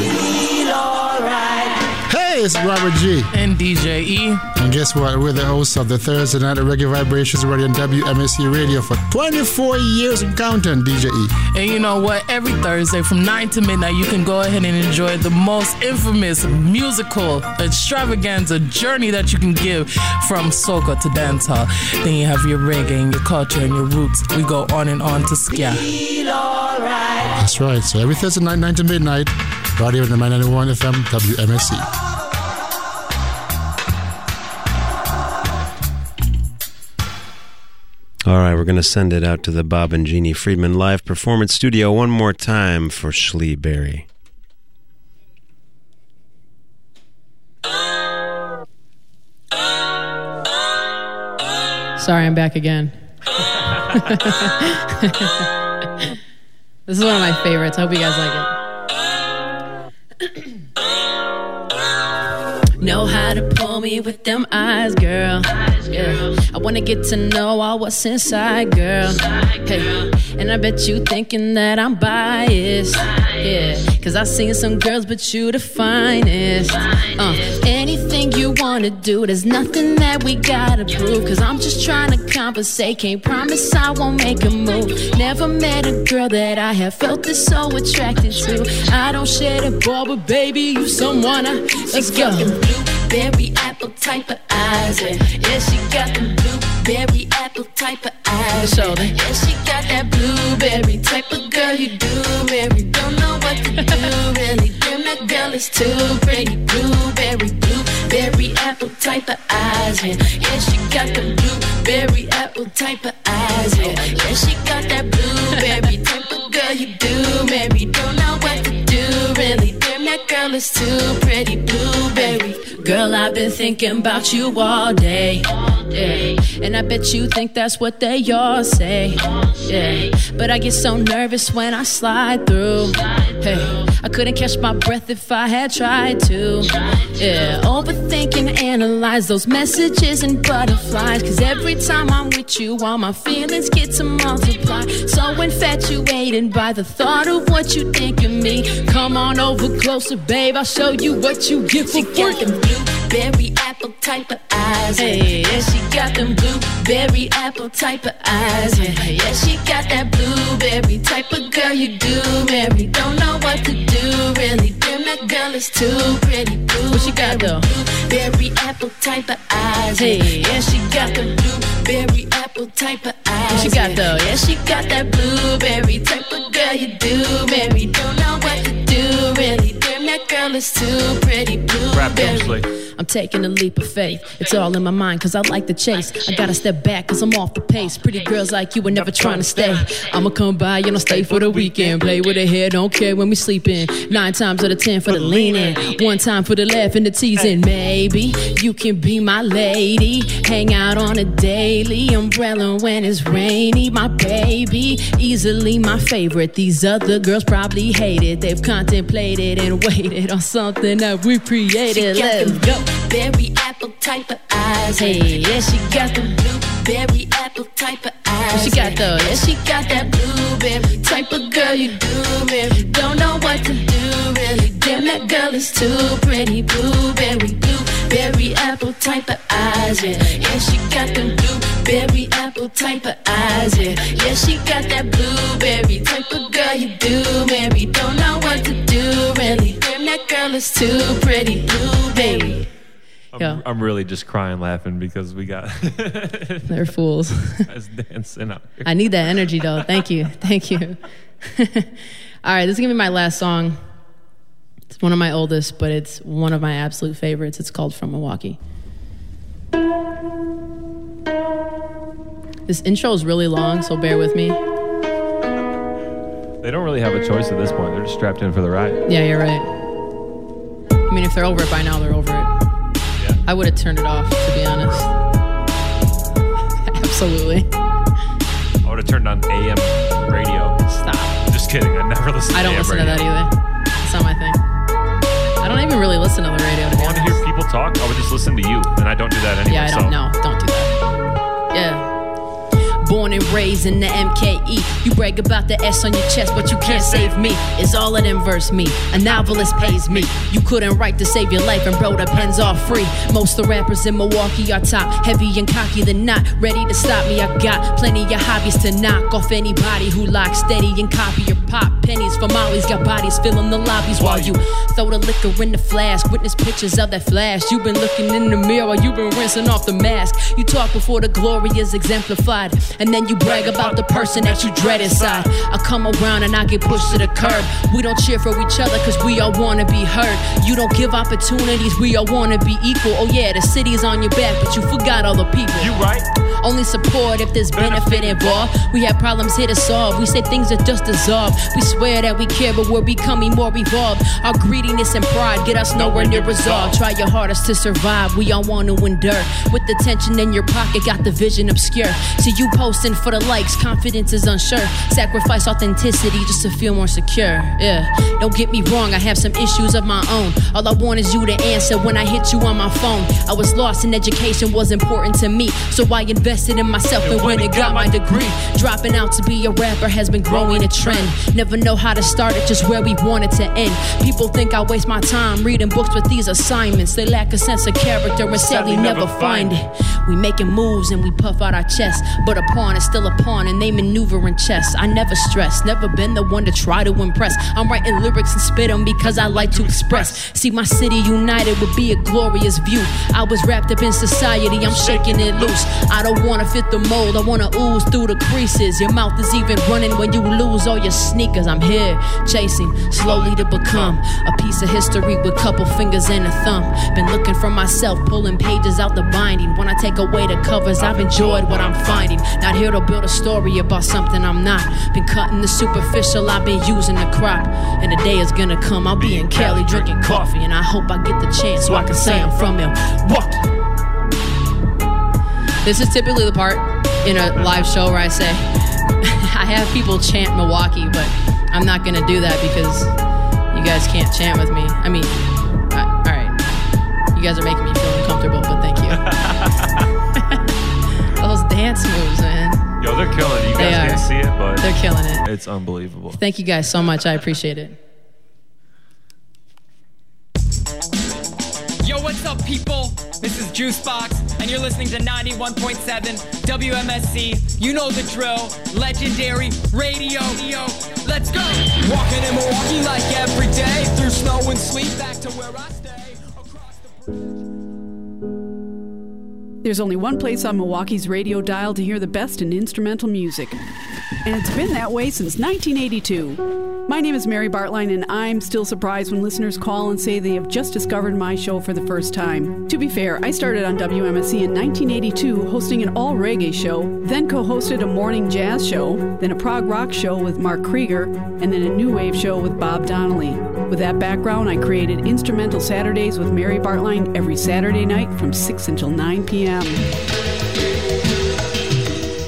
Hey, it's Robert G. And DJ E. And guess what? We're the hosts of the Thursday Night Reggae Vibrations Radio on WMSE Radio for 24 years and counting, DJ E. And you know what? Every Thursday from 9 to midnight, you can go ahead and enjoy the most infamous musical extravaganza journey that you can give from soca to dancehall. Then you have your reggae and your culture and your roots. We go on and on to ska. That's right. So every Thursday night, 9 to midnight, Radio here on the 991 FM WMSE. All right, we're going to send it out to the Bob and Jeannie Friedman live performance studio one more time for Shlee Berry. Sorry, I'm back again. this is one of my favorites. I hope you guys like it. Know how to pull me with them eyes, girl. Yeah. I wanna get to know all what's inside, girl. Hey. And I bet you thinking that I'm biased. Yeah. Cause I've seen some girls, but you the finest. Uh, anything you wanna do, there's nothing that we gotta prove. Cause I'm just trying to compensate. Can't promise I won't make a move. Never met a girl that I have felt this so attracted to. I don't share the ball, but baby, you someone I. Let's go blueberry apple type of eyes. Yeah, yeah she got them blueberry apple type of eyes. Yeah, yeah she got that blueberry type of girl you do marry. Don't know what to do really. Damn, that girl is too pretty. Blueberry, blueberry apple type of eyes. Yeah, yeah she got the blueberry apple type of eyes. Yeah, yeah she got that blueberry type of girl you do marry. Don't know what to do really. Damn, that girl is too pretty. Blueberry. Girl, I've been thinking about you all day. And I bet you think that's what they all say. But I get so nervous when I slide through. Hey, I couldn't catch my breath if I had tried to. Yeah. Overthinking, analyze those messages and butterflies. Cause every time I'm with you, all my feelings get to multiply. So infatuated by the thought of what you think of me. Come on over closer, babe. I'll show you what you get for working blueberry apple type of eyes. Hey, yeah, she got them blueberry apple type of eyes. Yeah, yeah, she got that blueberry type of girl you do marry. Don't know what to do really. Damn, that girl is too pretty. Blue, what she got though? Blueberry apple type of eyes. Hey, yeah, she got the blueberry apple type of eyes. What she got though? Yeah, she got that blueberry type of girl you do marry. Don't know what to do really. Damn, that girl is too pretty. Blueberry. I'm taking a leap of faith. It's all in my mind, cause I like the chase. I gotta step back, cause I'm off the pace. Pretty girls like you are never trying to stay. I'ma come by, you know, stay for the weekend. Play with a hair, don't care when we sleeping. Nine times out of ten for the leaning. One time for the laugh and the teasing. Maybe you can be my lady. Hang out on a daily umbrella when it's rainy. My baby, easily my favorite. These other girls probably hate it. They've contemplated and waited on something that we created. Let's go blueberry apple type of eyes. Hey, yeah, she got the blueberry apple type of eyes. She got though? Yeah, she got that blueberry type of girl you do marry. Don't know what to do really. Damn, that girl is too pretty. Blueberry, blueberry apple type of eyes. Yeah, yeah, she got the blueberry apple type of eyes. Yeah, yeah, she got that blueberry type of girl you do, Mary. Don't know what to do, really. Damn, that girl is too pretty, blue, baby. I'm, Yeah. I'm really just crying laughing because we got They're fools. guys dancing out here. I need that energy though. Thank you. Thank you. All right, this is gonna be my last song. It's one of my oldest, but it's one of my absolute favorites. It's called From Milwaukee. This intro is really long, so bear with me. They don't really have a choice at this point. They're just strapped in for the ride. Yeah, you're right. I mean, if they're over it by now, they're over it. I would have turned it off, to be honest. Absolutely. I would have turned on AM radio. Stop. Just kidding. I never listened I don't listen radio. to that either. It's not my thing. I don't even really listen to the radio, to I want to hear people talk. I would just listen to you, and I don't do that anyway. Yeah, I don't know. Don't do that. Yeah. Born and raised in the MKE. You brag about the S on your chest, but you can't save me. It's all of them verse me. A novelist pays me. You couldn't write to save your life, and bro, the pen's all free. Most of the rappers in Milwaukee are top heavy and cocky. They're not ready to stop me. I got plenty of hobbies to knock off anybody who locks steady and copy your pop pennies for Molly's. Got bodies filling the lobbies while you throw the liquor in the flask. Witness pictures of that flash. You've been looking in the mirror, you've been rinsing off the mask. You talk before the glory is exemplified, and then you brag about the person that you dread inside. I come around and I get pushed to the curb. We don't cheer for each other cause we all wanna be heard. You don't give opportunities, we all wanna be equal. Oh yeah, the city's on your back, but you forgot all the people. You right. Only support if there's benefit involved. We have problems here to solve. We say things that just dissolve. We swear that we care, but we're becoming more evolved. Our greediness and pride get us nowhere near resolve. Try your hardest to survive. We all want to endure. With the tension in your pocket, got the vision obscure. See you posting for the likes, confidence is unsure. Sacrifice authenticity just to feel more secure. Yeah, don't get me wrong, I have some issues of my own. All I want is you to answer when I hit you on my phone. I was lost and education was important to me, so I invested in myself and went and got my degree. Dropping out to be a rapper has been growing a trend. Never know how to start it, just where we want it to end. People think I waste my time reading books with these assignments. They lack a sense of character and sadly never find it. We making moves and we puff out our chest, but a pawn is still a pawn and they maneuver in chess. I never stress, never been the one to try to impress. I'm writing lyrics and spit 'em because I like to express. See, my city united would be a glorious view. I was wrapped up in society, I'm shaking it loose. I don't wanna fit the mold, I wanna ooze through the creases. Your mouth is even running when you lose all your sneakers. I'm here, chasing slowly to become a piece of history with couple fingers and a thumb. Been looking for myself, pulling pages out the binding. When I take away the covers, I've enjoyed what I'm finding. Not here to build a story about something I'm not. Been cutting the superficial, I've been using the crop. And the day is gonna come, I'll be in Cali drinking coffee. And I hope I get the chance so I can say I'm from Milwaukee. This is typically the part in a live show where I say, I have people chant Milwaukee, but I'm not gonna do that because you guys can't chant with me. I mean, I, all right, you guys are making me feel uncomfortable, but thank you. Those dance moves. Yo, they're killing it. You They guys are. can't see it, but They're killing it. It's unbelievable. Thank you guys so much. I appreciate it. Yo, what's up, people? This is Juicebox, and you're listening to 91.7 WMSE. You know the drill. Legendary radio. Let's go. Walking in Milwaukee like There's only one place on Milwaukee's radio dial to hear the best in instrumental music. And it's been that way since 1982. My name is Mary Bartline, and I'm still surprised when listeners call and say they have just discovered my show for the first time. To be fair, I started on WMSE in 1982 hosting an all reggae show, then co hosted a morning jazz show, then a prog rock show with Mark Krieger, and then a new wave show with Bob Donnelly. With that background, I created Instrumental Saturdays with Mary Bartline every Saturday night from 6 until 9 p.m.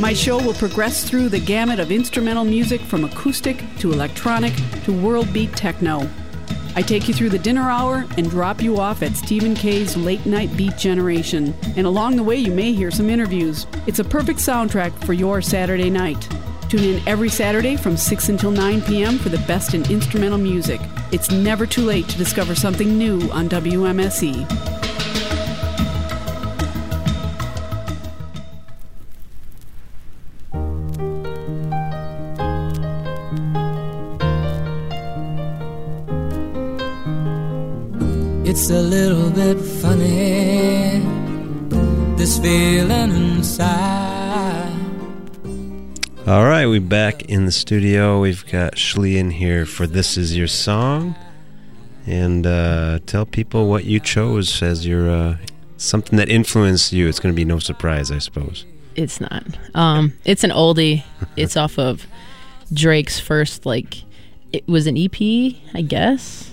My show will progress through the gamut of instrumental music from acoustic to electronic to world beat techno. I take you through the dinner hour and drop you off at Stephen K's Late Night Beat Generation. And along the way, you may hear some interviews. It's a perfect soundtrack for your Saturday night. Tune in every Saturday from 6 until 9 p.m. for the best in instrumental music. It's never too late to discover something new on WMSE. A little bit funny, this feeling inside. All right, we're back in the studio. We've got Shlee in here for This Is Your Song. And uh, tell people what you chose as your uh, something that influenced you. It's going to be no surprise, I suppose. It's not. Um, it's an oldie. it's off of Drake's first, like, it was an EP, I guess.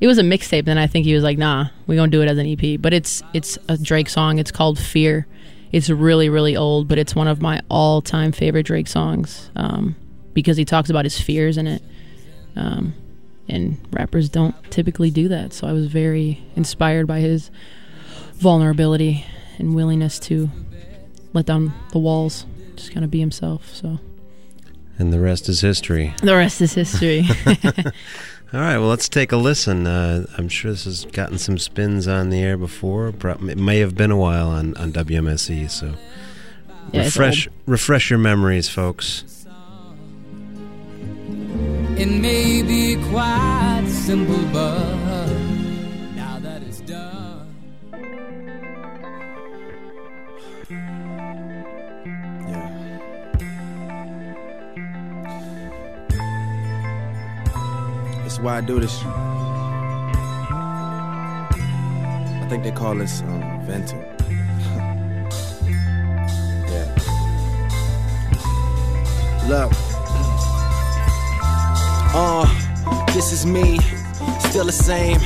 It was a mixtape. Then I think he was like, "Nah, we're gonna do it as an EP." But it's it's a Drake song. It's called "Fear." It's really really old, but it's one of my all time favorite Drake songs um, because he talks about his fears in it. Um, and rappers don't typically do that. So I was very inspired by his vulnerability and willingness to let down the walls, just kind of be himself. So. And the rest is history. The rest is history. All right, well, let's take a listen. Uh, I'm sure this has gotten some spins on the air before. It may have been a while on, on WMSE, so yeah, refresh refresh your memories, folks. It may be quite simple, but why I do this. I think they call this um, venting. yeah. Look. Uh, this is me, still the same.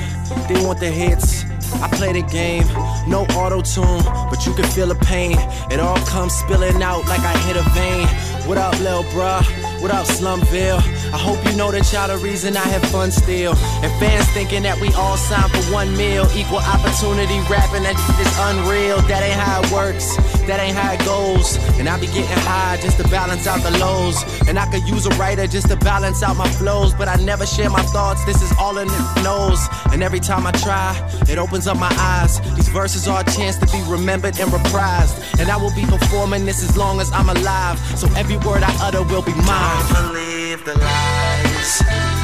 They want the hits. I play the game, no auto tune, but you can feel the pain. It all comes spilling out like I hit a vein. What up, lil' bruh? What up, Slumville? I hope you know that y'all the reason I have fun still. And fans thinking that we all signed for one meal. Equal opportunity rapping, that is unreal. That ain't how it works, that ain't how it goes. And I be getting high just to balance out the lows. And I could use a writer just to balance out my flows. But I never share my thoughts, this is all in the nose. And every time I try, it opens up my eyes. These verses are a chance to be remembered and reprised. And I will be performing this as long as I'm alive. So every word I utter will be mine. Don't believe the lies.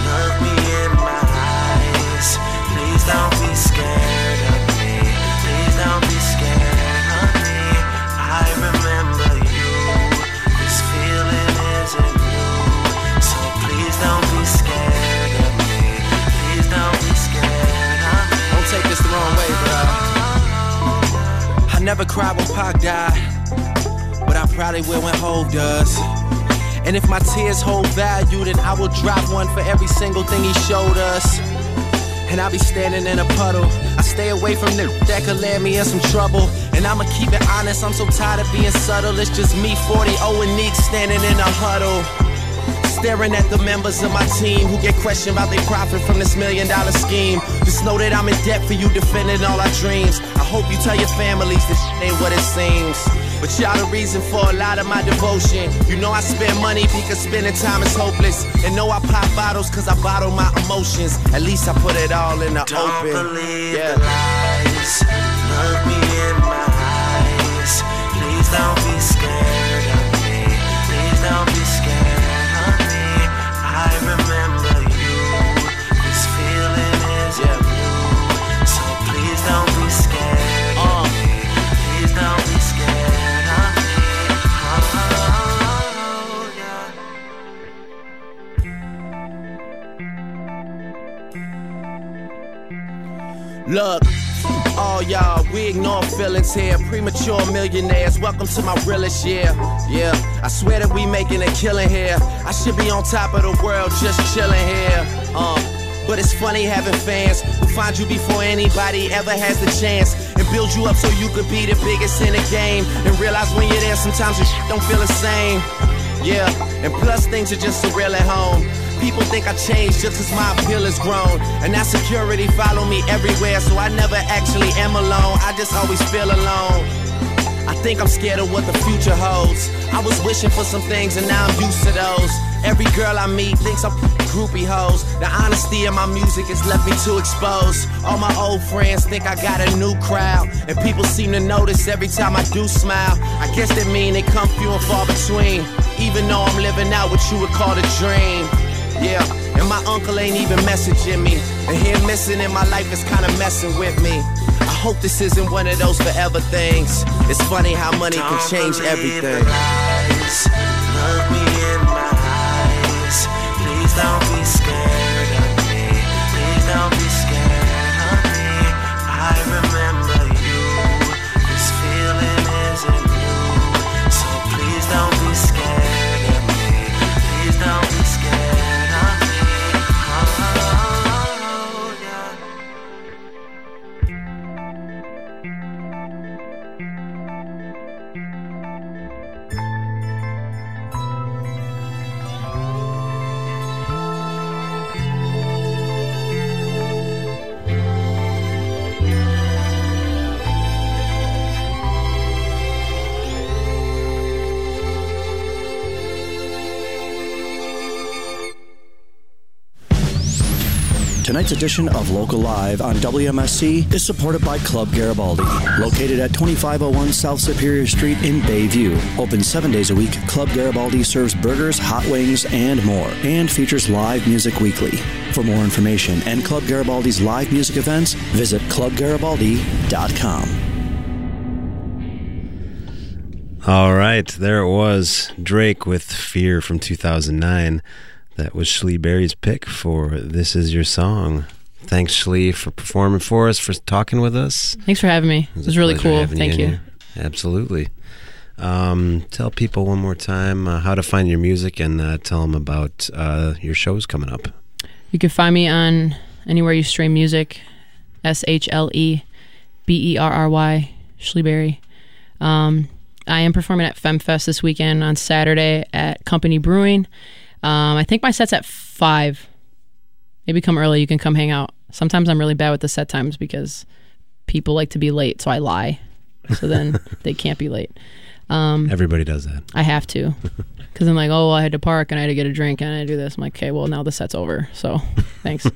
Look me in my eyes. Please don't be scared of me. Please don't be scared of me. I remember you. This feeling isn't new. So please don't be scared of me. Please don't be scared of me. Don't take this the wrong way, bro. I never cried when Pac died, but I probably will when Hove does. And if my tears hold value, then I will drop one for every single thing he showed us. And I'll be standing in a puddle. I stay away from the that could land me in some trouble. And I'ma keep it honest, I'm so tired of being subtle. It's just me, 40 and Neek standing in a huddle. Staring at the members of my team who get questioned about their profit from this million dollar scheme. Just know that I'm in debt for you defending all our dreams. I hope you tell your families this ain't what it seems. But y'all the reason for a lot of my devotion. You know I spend money because spending time is hopeless. And know I pop bottles cause I bottle my emotions. At least I put it all in the Don't open. believe the lies. Look me in my eyes. Please don't be scared Look, all y'all, we ignore feelings here. Premature millionaires, welcome to my realest year. Yeah, I swear that we making a killing here. I should be on top of the world, just chilling here. Um, but it's funny having fans who find you before anybody ever has the chance and build you up so you could be the biggest in the game. And realize when you're there, sometimes shit don't feel the same. Yeah, and plus things are just surreal at home. People think I changed just cause my appeal has grown. And that security follow me everywhere, so I never actually am alone. I just always feel alone. I think I'm scared of what the future holds. I was wishing for some things and now I'm used to those. Every girl I meet thinks I'm groupie hoes. The honesty in my music has left me too exposed. All my old friends think I got a new crowd. And people seem to notice every time I do smile. I guess that mean they come few and far between. Even though I'm living out what you would call a dream. Yeah, And my uncle ain't even messaging me. And him missing in my life is kinda messing with me. I hope this isn't one of those forever things. It's funny how money can change everything. Look me in my eyes. Please don't be scared of me. Please don't be Tonight's edition of Local Live on WMSE is supported by Club Garibaldi. Located at 2501 South Superior Street in Bayview. Open seven days a week, Club Garibaldi serves burgers, hot wings, and more, and features live music weekly. For more information and Club Garibaldi's live music events, visit clubgaribaldi.com. All right, there it was. Drake with Fear from 2009. That was Shlee Berry's pick for This Is Your Song. Thanks, Shlee, for performing for us, for talking with us. Thanks for having me. It a was really cool. Thank in you. Absolutely. Um, tell people one more time uh, how to find your music and uh, tell them about uh, your shows coming up. You can find me on anywhere you stream music. S H L E B E R R Y Shlee Berry. Um, I am performing at FemFest this weekend on Saturday at Company Brewing. Um, I think my set's at five. Maybe come early. You can come hang out. Sometimes I'm really bad with the set times because people like to be late, so I lie. So then they can't be late. Um, Everybody does that. I have to. Because I'm like, oh, well, I had to park and I had to get a drink and I had to do this. I'm like, okay, well, now the set's over. So thanks.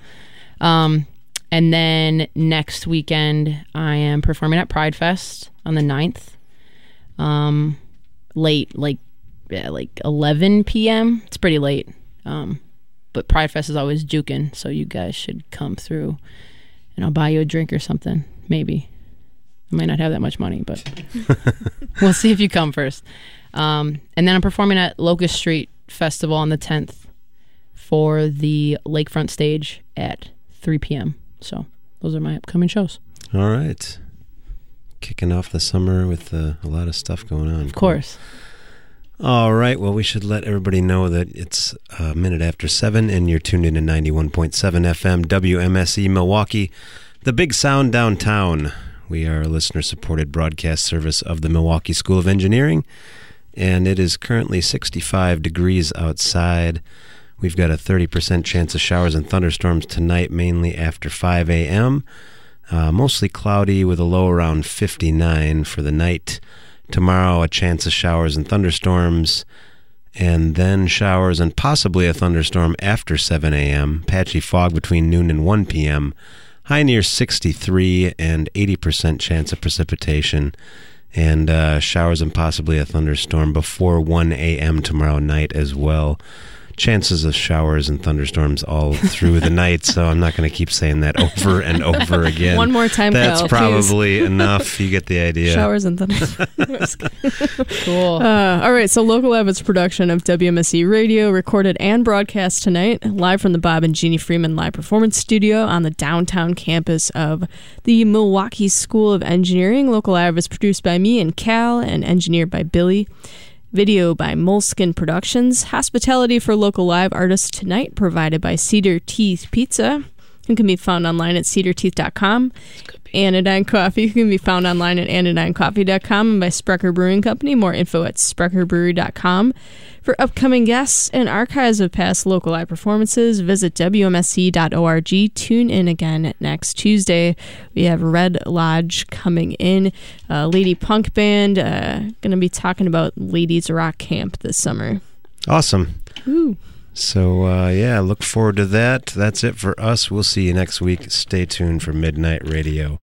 um, and then next weekend, I am performing at Pride Fest on the 9th. Um, late, like, yeah, like 11 p.m. It's pretty late. Um, but Pride Fest is always juking. So you guys should come through and I'll buy you a drink or something. Maybe. I might not have that much money, but we'll see if you come first. Um, and then I'm performing at Locust Street Festival on the 10th for the lakefront stage at 3 p.m. So those are my upcoming shows. All right. Kicking off the summer with uh, a lot of stuff going on. Of course. All right. Well, we should let everybody know that it's a minute after seven, and you're tuned in to 91.7 FM WMSE Milwaukee, the big sound downtown. We are a listener supported broadcast service of the Milwaukee School of Engineering, and it is currently 65 degrees outside. We've got a 30% chance of showers and thunderstorms tonight, mainly after 5 a.m. Uh, mostly cloudy with a low around 59 for the night. Tomorrow, a chance of showers and thunderstorms, and then showers and possibly a thunderstorm after 7 a.m. Patchy fog between noon and 1 p.m. High near 63 and 80% chance of precipitation, and uh, showers and possibly a thunderstorm before 1 a.m. tomorrow night as well. Chances of showers and thunderstorms all through the night, so I'm not going to keep saying that over and over again. One more time, That's Kyle, probably enough. You get the idea. Showers and thunder. cool. Uh, all right, so Local Evidence production of WMSE Radio, recorded and broadcast tonight, live from the Bob and Jeannie Freeman Live Performance Studio on the downtown campus of the Milwaukee School of Engineering. Local Live is produced by me and Cal and engineered by Billy. Video by Moleskin Productions. Hospitality for local live artists tonight provided by Cedar Teeth Pizza. It can be found online at cedarteeth.com. Anodyne Coffee can be found online at anodynecoffee.com and by Sprecher Brewing Company. More info at sprecherbrewery.com. For upcoming guests and archives of past local live performances, visit WMSE.org. Tune in again next Tuesday. We have Red Lodge coming in, uh, Lady Punk Band. Uh, going to be talking about Ladies Rock Camp this summer. Awesome. Ooh. So, uh, yeah, look forward to that. That's it for us. We'll see you next week. Stay tuned for Midnight Radio.